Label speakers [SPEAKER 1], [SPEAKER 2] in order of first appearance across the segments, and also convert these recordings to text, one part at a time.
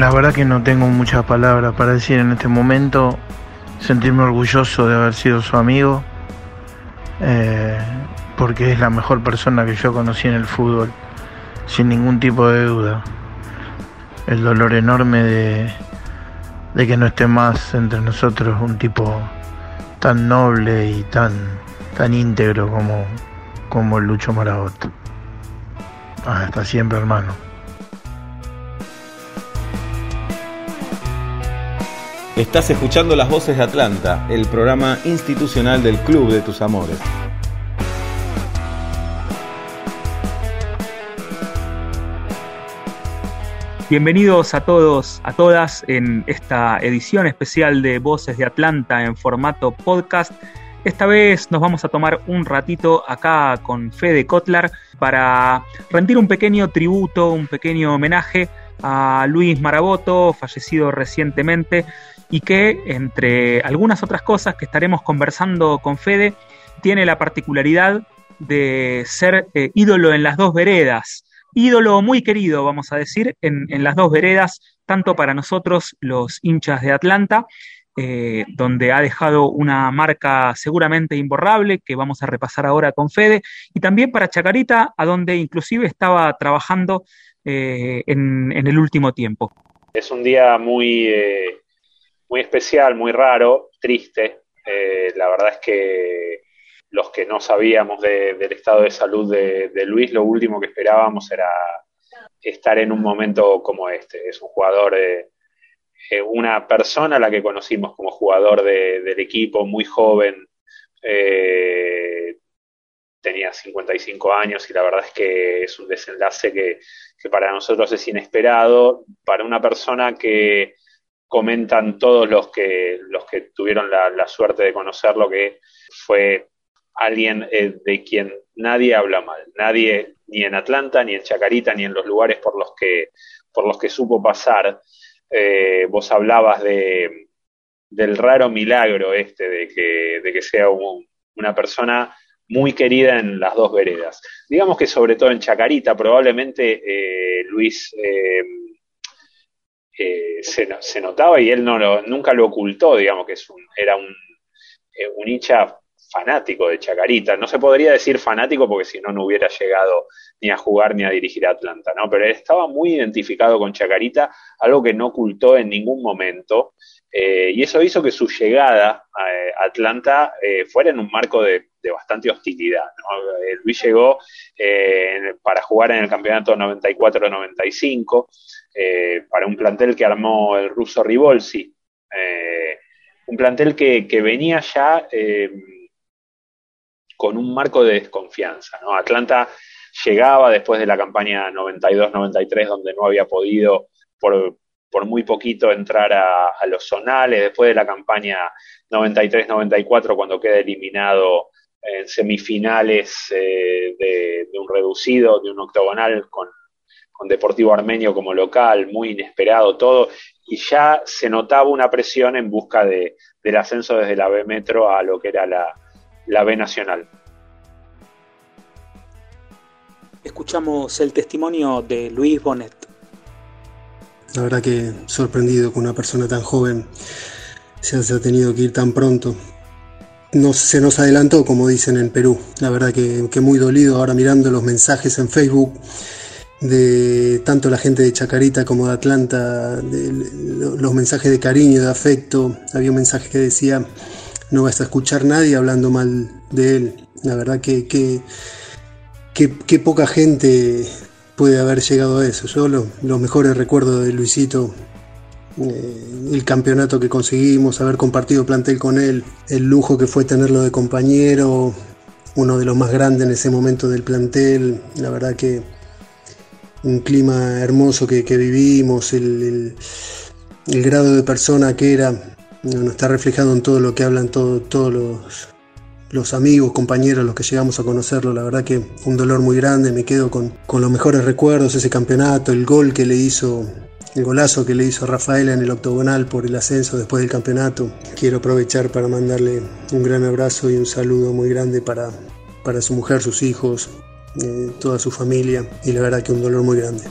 [SPEAKER 1] La verdad que no tengo muchas palabras para decir en este momento. Sentirme orgulloso de haber sido su amigo. Eh, porque es la mejor persona que yo conocí en el fútbol. Sin ningún tipo de duda. El dolor enorme de, que no esté más entre nosotros un tipo tan noble y tan, tan íntegro como, como Lucho Marabot. Hasta siempre, hermano.
[SPEAKER 2] Estás escuchando Las Voces de Atlanta, el programa institucional del Club de tus Amores.
[SPEAKER 3] Bienvenidos a todos, a todas en esta edición especial de Voces de Atlanta en formato podcast. Esta vez nos vamos a tomar un ratito acá con Fede Kotlar para rendir un pequeño tributo, un pequeño homenaje a Luis Maraboto, fallecido recientemente, y que, entre algunas otras cosas que estaremos conversando con Fede, tiene la particularidad de ser eh, ídolo en las dos veredas, ídolo muy querido, vamos a decir, en, las dos veredas, tanto para nosotros los hinchas de Atlanta, eh, donde ha dejado una marca seguramente imborrable que vamos a repasar ahora con Fede, y también para Chacarita, a donde inclusive estaba trabajando eh, en, el último tiempo.
[SPEAKER 4] Es un día muy, muy especial, muy raro, triste. Eh, la verdad es que los que no sabíamos del estado de salud de, Luis, lo último que esperábamos era estar en un momento como este. Es un jugador, una persona a la que conocimos como jugador del equipo, muy joven, tenía 55 años y la verdad es que es un desenlace que, para nosotros es inesperado, para una persona que comentan todos los que, los que tuvieron la, suerte de conocerlo, que fue alguien eh, de quien nadie habla mal, nadie, ni en Atlanta, ni en Chacarita, ni en los lugares por los que, por los que supo pasar. Eh, vos hablabas de, del raro milagro este de que, de que sea una persona muy querida en las dos veredas. Digamos que sobre todo en Chacarita, probablemente eh, Luis eh, se, notaba y él no nunca lo ocultó, digamos que es un, era un, un hincha fanático de Chacarita. No se podría decir fanático porque si no, no hubiera llegado ni a jugar ni a dirigir a Atlanta, ¿no? Pero él estaba muy identificado con Chacarita, algo que no ocultó en ningún momento. Y eso hizo que su llegada a Atlanta fuera en un marco de bastante hostilidad. Eh, Luis llegó eh, para jugar en el campeonato 94-95, eh, para un plantel que armó el ruso Rivolsi, un plantel que, venía ya con un marco de desconfianza. Atlanta llegaba después de la campaña 92-93, donde no había podido por, muy poquito entrar a, los zonales, después de la campaña 93-94, cuando queda eliminado en semifinales eh, de, un reducido, de un octogonal con, Deportivo Armenio como local, muy inesperado todo, y ya se notaba una presión en busca de, del ascenso desde la B Metro a lo que era la, la B Nacional.
[SPEAKER 3] Escuchamos el testimonio de Luis Bonet.
[SPEAKER 5] La verdad que sorprendido que una persona tan joven se haya tenido que ir tan pronto se nos adelantó, como dicen en Perú. La verdad que, muy dolido ahora mirando los mensajes en Facebook de tanto la gente de Chacarita como de Atlanta, los mensajes de cariño, de afecto. Había un mensaje que decía, no vas a escuchar nadie hablando mal de él. La verdad que, que, poca gente puede haber llegado a eso. Yo los mejores recuerdos de Luisito eh, el campeonato que conseguimos, haber compartido plantel con él, el lujo que fue tenerlo de compañero, uno de los más grandes en ese momento del plantel, la verdad que un clima hermoso que, vivimos, el, grado de persona que era, no está reflejado en todo lo que hablan todos los, los amigos, compañeros, los que llegamos a conocerlo, la verdad que un dolor muy grande, me quedo con, con los mejores recuerdos, ese campeonato, el gol que le hizo el golazo que le hizo Rafaela en el octogonal por el ascenso después del campeonato. Quiero aprovechar para mandarle un gran abrazo y un saludo muy grande para, para su mujer, sus hijos, eh, toda su familia y la verdad que un dolor muy grande.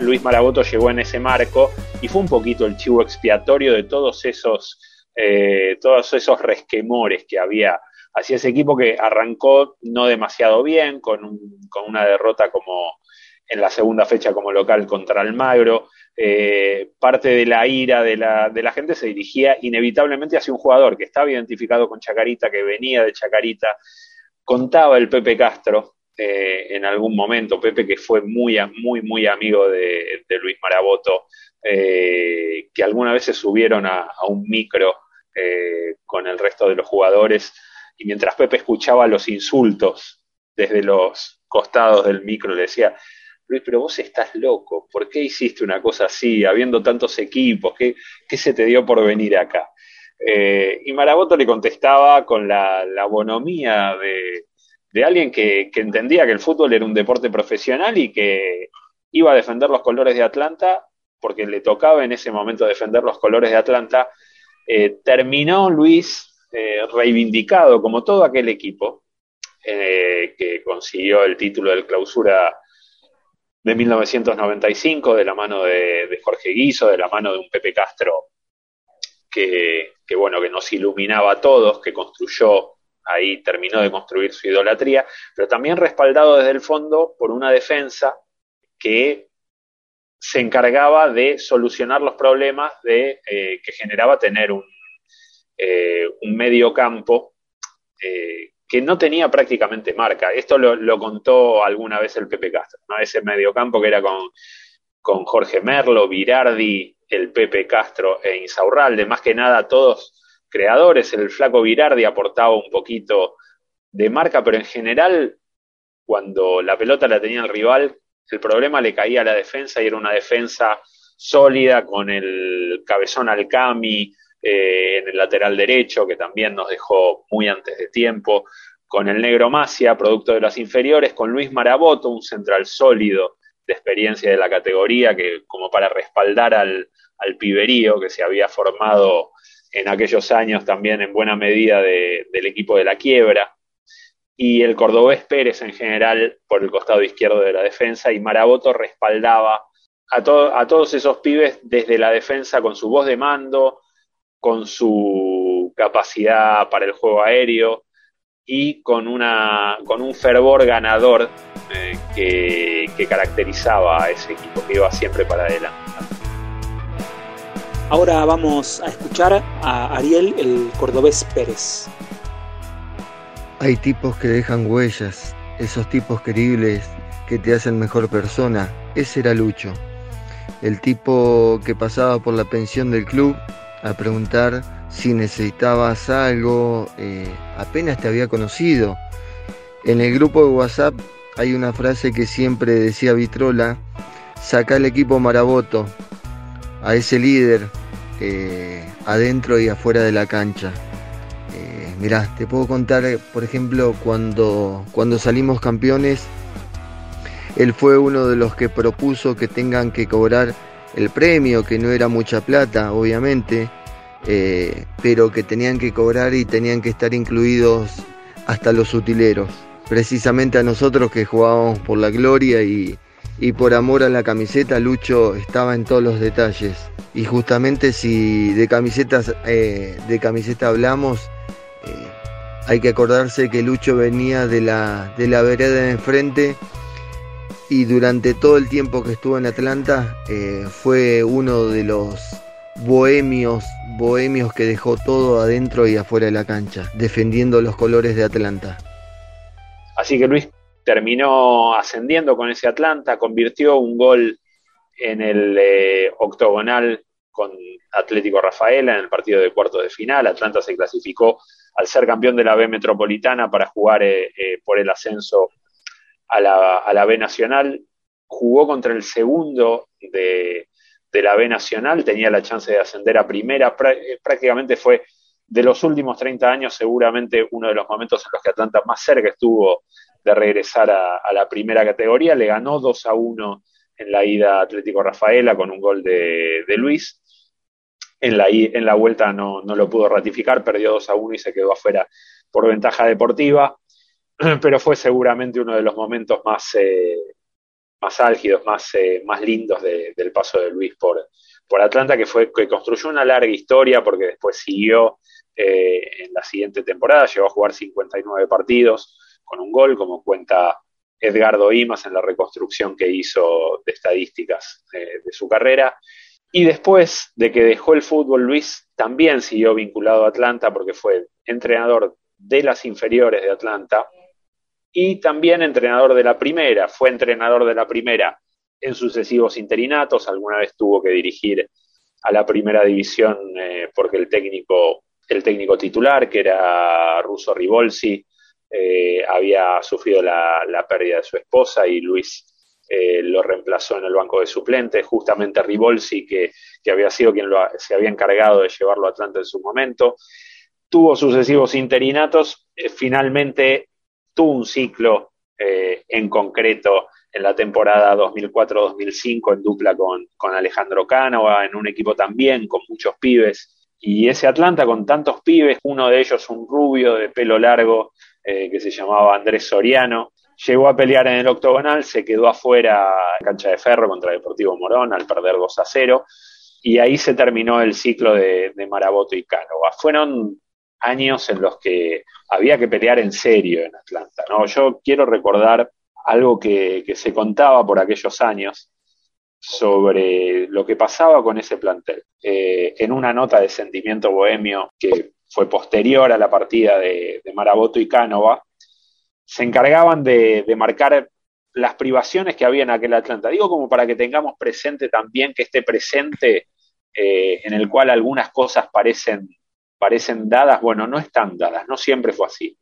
[SPEAKER 4] Luis Maraboto llegó en ese marco y fue un poquito el chivo expiatorio de todos esos, eh, todos esos resquemores que había hacia ese equipo que arrancó no demasiado bien, con, con una derrota como en la segunda fecha como local contra Almagro. Eh, parte de la ira de la, de la, gente se dirigía inevitablemente hacia un jugador que estaba identificado con Chacarita, que venía de Chacarita. Contaba el Pepe Castro eh, en algún momento, Pepe que fue muy, muy, muy amigo de, Luis Maraboto, eh, que alguna vez se subieron a, un micro con el resto de los jugadores y mientras Pepe escuchaba los insultos desde los costados del micro, le decía, Luis, pero vos estás loco, ¿por qué hiciste una cosa así, habiendo tantos equipos? ¿Qué, qué se te dio por venir acá? Eh, y Maraboto le contestaba con la, bonomía de, de alguien que, que, entendía que el fútbol era un deporte profesional y que iba a defender los colores de Atlanta porque le tocaba en ese momento defender los colores de Atlanta. Eh, terminó Luis eh, reivindicado como todo aquel equipo que consiguió el título del clausura de 1995, de la mano de, Jorge Guiso, de la mano de un Pepe Castro que, bueno, que nos iluminaba a todos, que construyó, ahí terminó de construir su idolatría, pero también respaldado desde el fondo por una defensa que se encargaba de solucionar los problemas de, eh, que generaba tener un, eh, un medio campo eh, que no tenía prácticamente marca. Esto lo, contó alguna vez el Pepe Castro, ¿no? ese mediocampo que era con, con Jorge Merlo, Virardi, el Pepe Castro e Insaurralde, más que nada todos creadores, el flaco Virardi aportaba un poquito de marca, pero en general, cuando la pelota la tenía el rival, el problema le caía a la defensa y era una defensa sólida con el cabezón Alcami, eh, en el lateral derecho, que también nos dejó muy antes de tiempo, con el negro Macia, producto de las inferiores, con Luis Maraboto, un central sólido de experiencia de la categoría, que como para respaldar al, al piberío que se había formado en aquellos años también en buena medida del equipo de la quiebra, y el cordobés Pérez en general por el costado izquierdo de la defensa, y Maraboto respaldaba a, a todos esos pibes desde la defensa con su voz de mando, con su capacidad para el juego aéreo y con, una, con un fervor ganador eh, que, que caracterizaba a ese equipo que iba siempre para adelante.
[SPEAKER 3] Ahora vamos a escuchar a Ariel el cordobés Pérez.
[SPEAKER 6] Hay tipos que dejan huellas, esos tipos queribles que te hacen mejor persona. Ese era Lucho, el tipo que pasaba por la pensión del club a preguntar si necesitabas algo, eh, apenas te había conocido. En el grupo de WhatsApp hay una frase que siempre decía Vitrola, saca el equipo Maraboto, a ese líder eh, adentro y afuera de la cancha. Eh, mirá, te puedo contar, por ejemplo, cuando, cuando salimos campeones, él fue uno de los que propuso que tengan que cobrar el premio, que no era mucha plata, obviamente, eh, pero que tenían que cobrar y tenían que estar incluidos hasta los utileros. Precisamente a nosotros que jugábamos por la gloria y, por amor a la camiseta, Lucho estaba en todos los detalles. Y justamente si de camisetas eh, de camiseta hablamos, eh, hay que acordarse que Lucho venía de la, de la vereda de enfrente y durante todo el tiempo que estuvo en Atlanta eh, fue uno de los bohemios, bohemios que dejó todo adentro y afuera de la cancha, defendiendo los colores de Atlanta.
[SPEAKER 4] Así que Luis terminó ascendiendo con ese Atlanta, convirtió un gol en el eh, octogonal con Atlético Rafaela en el partido de cuarto de final. Atlanta se clasificó al ser campeón de la B Metropolitana para jugar eh, por el ascenso a la, a la B Nacional, jugó contra el segundo de, de la B Nacional, tenía la chance de ascender a primera, eh, prácticamente fue de los últimos 30 años seguramente uno de los momentos en los que Atlanta más cerca estuvo de regresar a, la primera categoría, le ganó 2 a 1 en la ida Atlético Rafaela con un gol de, de Luis, en la, en la vuelta no, no, lo pudo ratificar, perdió 2 a 1 y se quedó afuera por ventaja deportiva. pero fue seguramente uno de los momentos más, eh, más álgidos, más, eh, más lindos del paso de Luis por, por Atlanta, que fue que construyó una larga historia porque después siguió eh, en la siguiente temporada, llegó a jugar 59 partidos con un gol, como cuenta Edgardo Imas en la reconstrucción que hizo de estadísticas eh, de su carrera. Y después de que dejó el fútbol, Luis también siguió vinculado a Atlanta porque fue entrenador de las inferiores de Atlanta y también entrenador de la primera. Fue entrenador de la primera en sucesivos interinatos, alguna vez tuvo que dirigir a la primera división eh, porque el técnico, el técnico titular, que era Russo Rivolsi, eh, había sufrido la, pérdida de su esposa y Luis eh, lo reemplazó en el banco de suplentes, justamente Rivolsi, que, que había sido quien se había encargado de llevarlo a Atlanta en su momento. Tuvo sucesivos interinatos, finalmente tuvo un ciclo en concreto en la temporada 2004-2005 en dupla con, con Alejandro Cánova, en un equipo también con muchos pibes. Y ese Atlanta con tantos pibes, uno de ellos un rubio de pelo largo eh, que se llamaba Andrés Soriano, llegó a pelear en el octogonal, se quedó afuera cancha de ferro contra Deportivo Morón al perder 2 a 0 y ahí se terminó el ciclo de, de Maraboto y Cánova. Fueron años en los que había que pelear en serio en Atlanta. ¿no? Yo quiero recordar algo que, se contaba por aquellos años sobre lo que pasaba con ese plantel. Eh, en una nota de sentimiento bohemio que fue posterior a la partida de, Maraboto y Cánova, se encargaban de, marcar las privaciones que había en aquel Atlanta. Digo como para que tengamos presente también que este presente eh, en el cual algunas cosas parecen, parecen dadas, bueno, no están dadas, no siempre fue así.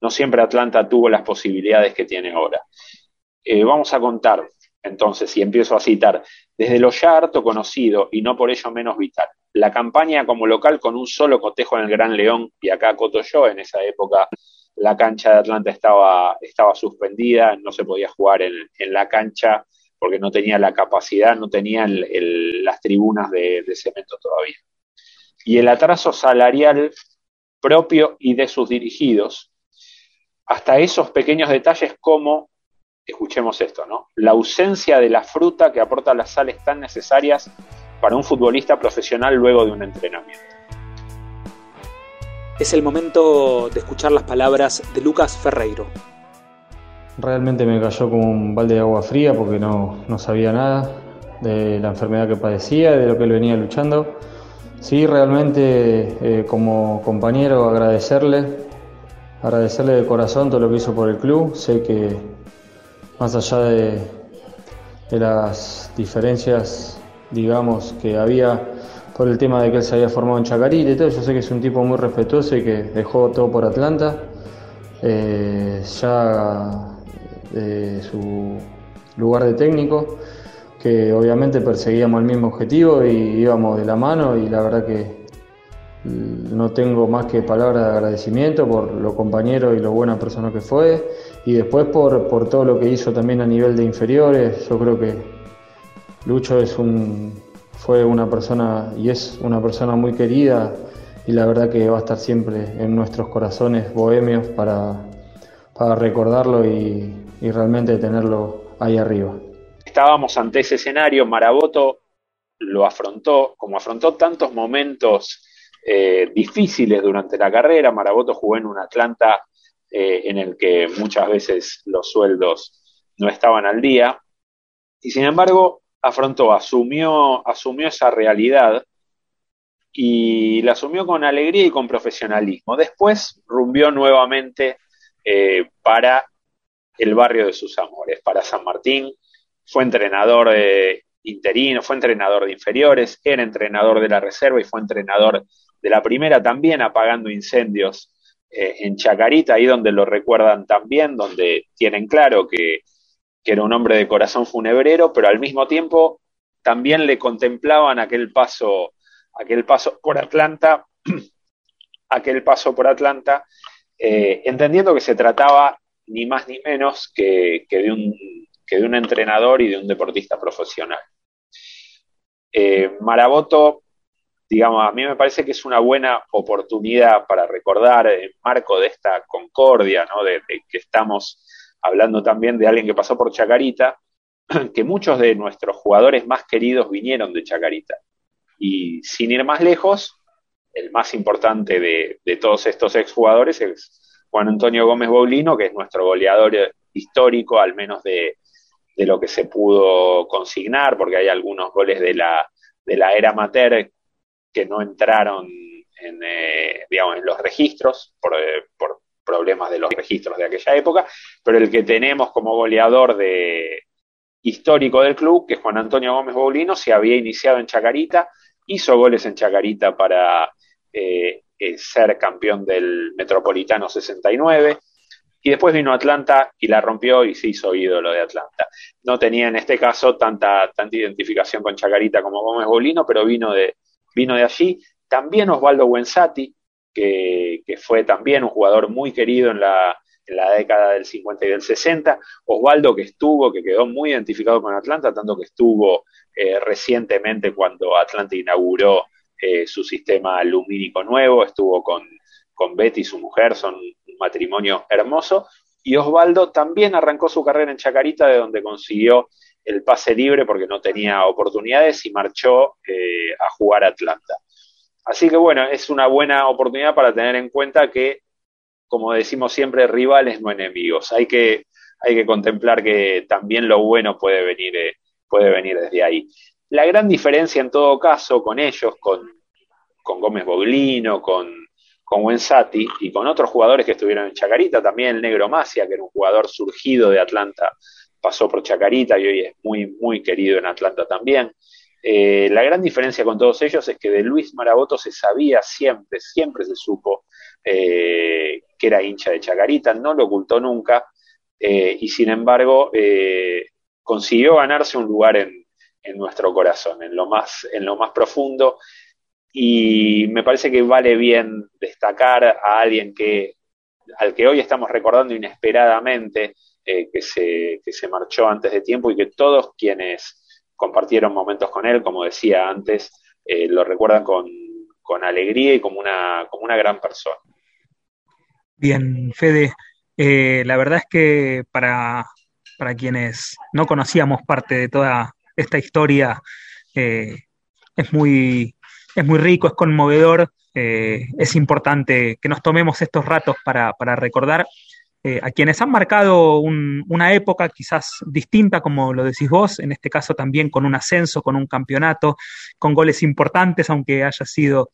[SPEAKER 4] No siempre Atlanta tuvo las posibilidades que tiene ahora. Eh, vamos a contar, entonces, y empiezo a citar, desde lo ya harto conocido y no por ello menos vital, la campaña como local con un solo cotejo en el Gran León y acá Cotoyó, en esa época la cancha de Atlanta estaba, estaba suspendida, no se podía jugar en, la cancha porque no tenía la capacidad, no tenía las tribunas de cemento todavía. Y el atraso salarial propio y de sus dirigidos, hasta esos pequeños detalles como, escuchemos esto, ¿no? La ausencia de la fruta que aporta las sales tan necesarias para un futbolista profesional luego de un entrenamiento.
[SPEAKER 3] Es el momento de escuchar las palabras de Lucas Ferreiro.
[SPEAKER 7] Realmente me cayó como un balde de agua fría porque no, sabía nada de la enfermedad que padecía, de lo que él venía luchando. Sí, realmente eh, como compañero agradecerle agradecerle de corazón todo lo que hizo por el club. Sé que más allá de, las diferencias, digamos, que había por el tema de que él se había formado en Chacarita y todo, yo sé que es un tipo muy respetuoso y que dejó todo por Atlanta. Eh, ya de su lugar de técnico, que obviamente perseguíamos el mismo objetivo y íbamos de la mano y la verdad que no tengo más que palabras de agradecimiento por lo compañero y lo buena persona que fue y después por, por todo lo que hizo también a nivel de inferiores. Yo creo que Lucho es un, fue una persona y es una persona muy querida y la verdad que va a estar siempre en nuestros corazones bohemios para, para recordarlo y, y realmente tenerlo ahí arriba.
[SPEAKER 4] Estábamos ante ese escenario, Maraboto lo afrontó, como afrontó tantos momentos eh, difíciles durante la carrera. Maraboto jugó en un Atlanta eh, en el que muchas veces los sueldos no estaban al día. Y sin embargo, afrontó, asumió, asumió esa realidad y la asumió con alegría y con profesionalismo. Después rumbió nuevamente eh, para el barrio de sus amores, para San Martín. Fue entrenador interino, fue entrenador de inferiores, era entrenador de la reserva y fue entrenador de la primera también apagando incendios eh, en Chacarita, ahí donde lo recuerdan también, donde tienen claro que, era un hombre de corazón funebrero, pero al mismo tiempo también le contemplaban aquel paso, aquel paso por Atlanta, aquel paso por Atlanta, eh, entendiendo que se trataba ni más ni menos que, de un, que, de un, entrenador y de un deportista profesional. Eh, Maraboto digamos, a mí me parece que es una buena oportunidad para recordar en marco de esta concordia, ¿no? De, que estamos hablando también de alguien que pasó por Chacarita, que muchos de nuestros jugadores más queridos vinieron de Chacarita. Y sin ir más lejos, el más importante de, de todos estos exjugadores es Juan Antonio Gómez Boulino, que es nuestro goleador histórico, al menos de, de lo que se pudo consignar, porque hay algunos goles de la, de la era amateur que no entraron en, eh, digamos, en los registros por, eh, por, problemas de los registros de aquella época, pero el que tenemos como goleador de histórico del club, que es Juan Antonio Gómez Boulino, se había iniciado en Chacarita, hizo goles en Chacarita para eh, ser campeón del Metropolitano 69, y después vino Atlanta y la rompió y se hizo ídolo de Atlanta. No tenía en este caso tanta, tanta identificación con Chacarita como Gómez Bolino, pero vino de, vino de allí. También Osvaldo Buenzati, que, que fue también un jugador muy querido en la, en la década del 50 y del 60. Osvaldo que estuvo, que quedó muy identificado con Atlanta, tanto que estuvo eh, recientemente cuando Atlanta inauguró eh, su sistema lumínico nuevo, estuvo con, con Betty, su mujer, son matrimonio hermoso. Y Osvaldo también arrancó su carrera en Chacarita, de donde consiguió el pase libre porque no tenía oportunidades y marchó eh, a jugar a Atlanta. Así que bueno, es una buena oportunidad para tener en cuenta que, como decimos siempre, rivales no enemigos. Hay que, hay que contemplar que también lo bueno puede venir, eh, puede venir desde ahí. La gran diferencia en todo caso con ellos, con, con Gómez Boglino, con con Wensati y con otros jugadores que estuvieron en Chacarita, también el Negro Macia, que era un jugador surgido de Atlanta, pasó por Chacarita y hoy es muy, muy querido en Atlanta también. Eh, la gran diferencia con todos ellos es que de Luis Maraboto se sabía siempre, siempre se supo eh, que era hincha de Chacarita, no lo ocultó nunca eh, y sin embargo consiguió ganarse un lugar en, en, nuestro corazón, en lo más, en lo más profundo y me parece que vale bien destacar a alguien que al que hoy estamos recordando inesperadamente eh, que, se, que se marchó antes de tiempo y que todos quienes compartieron momentos con él, como decía antes, eh, lo recuerdan con, con, alegría y como una, como una gran persona.
[SPEAKER 3] Bien, Fede, eh, la verdad es que para, para quienes no conocíamos parte de toda esta historia, es muy es muy rico, es conmovedor, es importante que nos tomemos estos ratos para, recordar eh, a quienes han marcado una época quizás distinta, como lo decís vos, en este caso también con un ascenso, con un campeonato, con goles importantes, aunque haya sido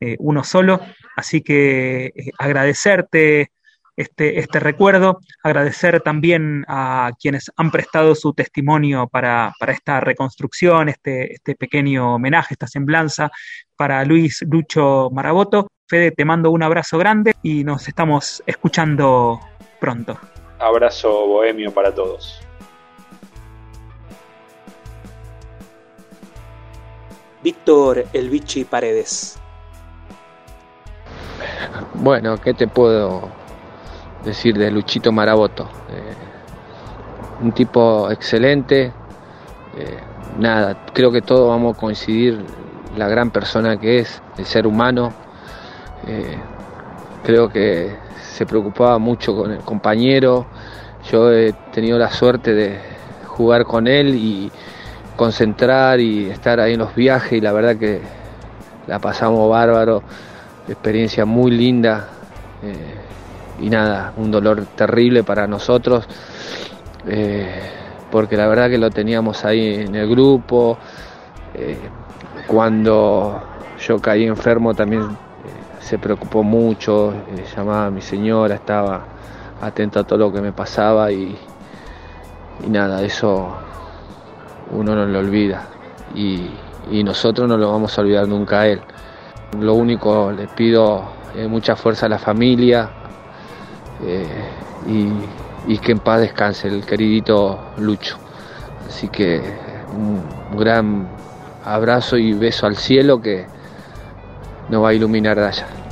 [SPEAKER 3] eh, uno solo. Así que agradecerte este, este recuerdo, agradecer también a quienes han prestado su testimonio para, esta reconstrucción, este, este pequeño homenaje, esta semblanza, para Luis Lucho Maraboto. Fede, te mando un abrazo grande y nos estamos escuchando pronto.
[SPEAKER 4] Abrazo bohemio para todos.
[SPEAKER 3] Víctor El Vichy Paredes.
[SPEAKER 8] Bueno, ¿qué te puedo decir de Luchito Maraboto. Eh, un tipo excelente. Eh, nada, creo que todos vamos a coincidir la gran persona que es, el ser humano. Eh, creo que se preocupaba mucho con el compañero. Yo he tenido la suerte de jugar con él y concentrar y estar ahí en los viajes y la verdad que la pasamos bárbaro, experiencia muy linda y nada, un dolor terrible para nosotros, eh, porque la verdad que lo teníamos ahí en el grupo. Eh, cuando yo caí enfermo también eh, se preocupó mucho, llamaba a mi señora, estaba atento a todo lo que me pasaba y, y nada, eso uno no lo olvida y, y, nosotros no lo vamos a olvidar nunca a él. Lo único le pido mucha fuerza a la familia, eh, y, que en paz descanse el queridito Lucho. Así que un gran abrazo y beso al cielo que nos va a iluminar allá.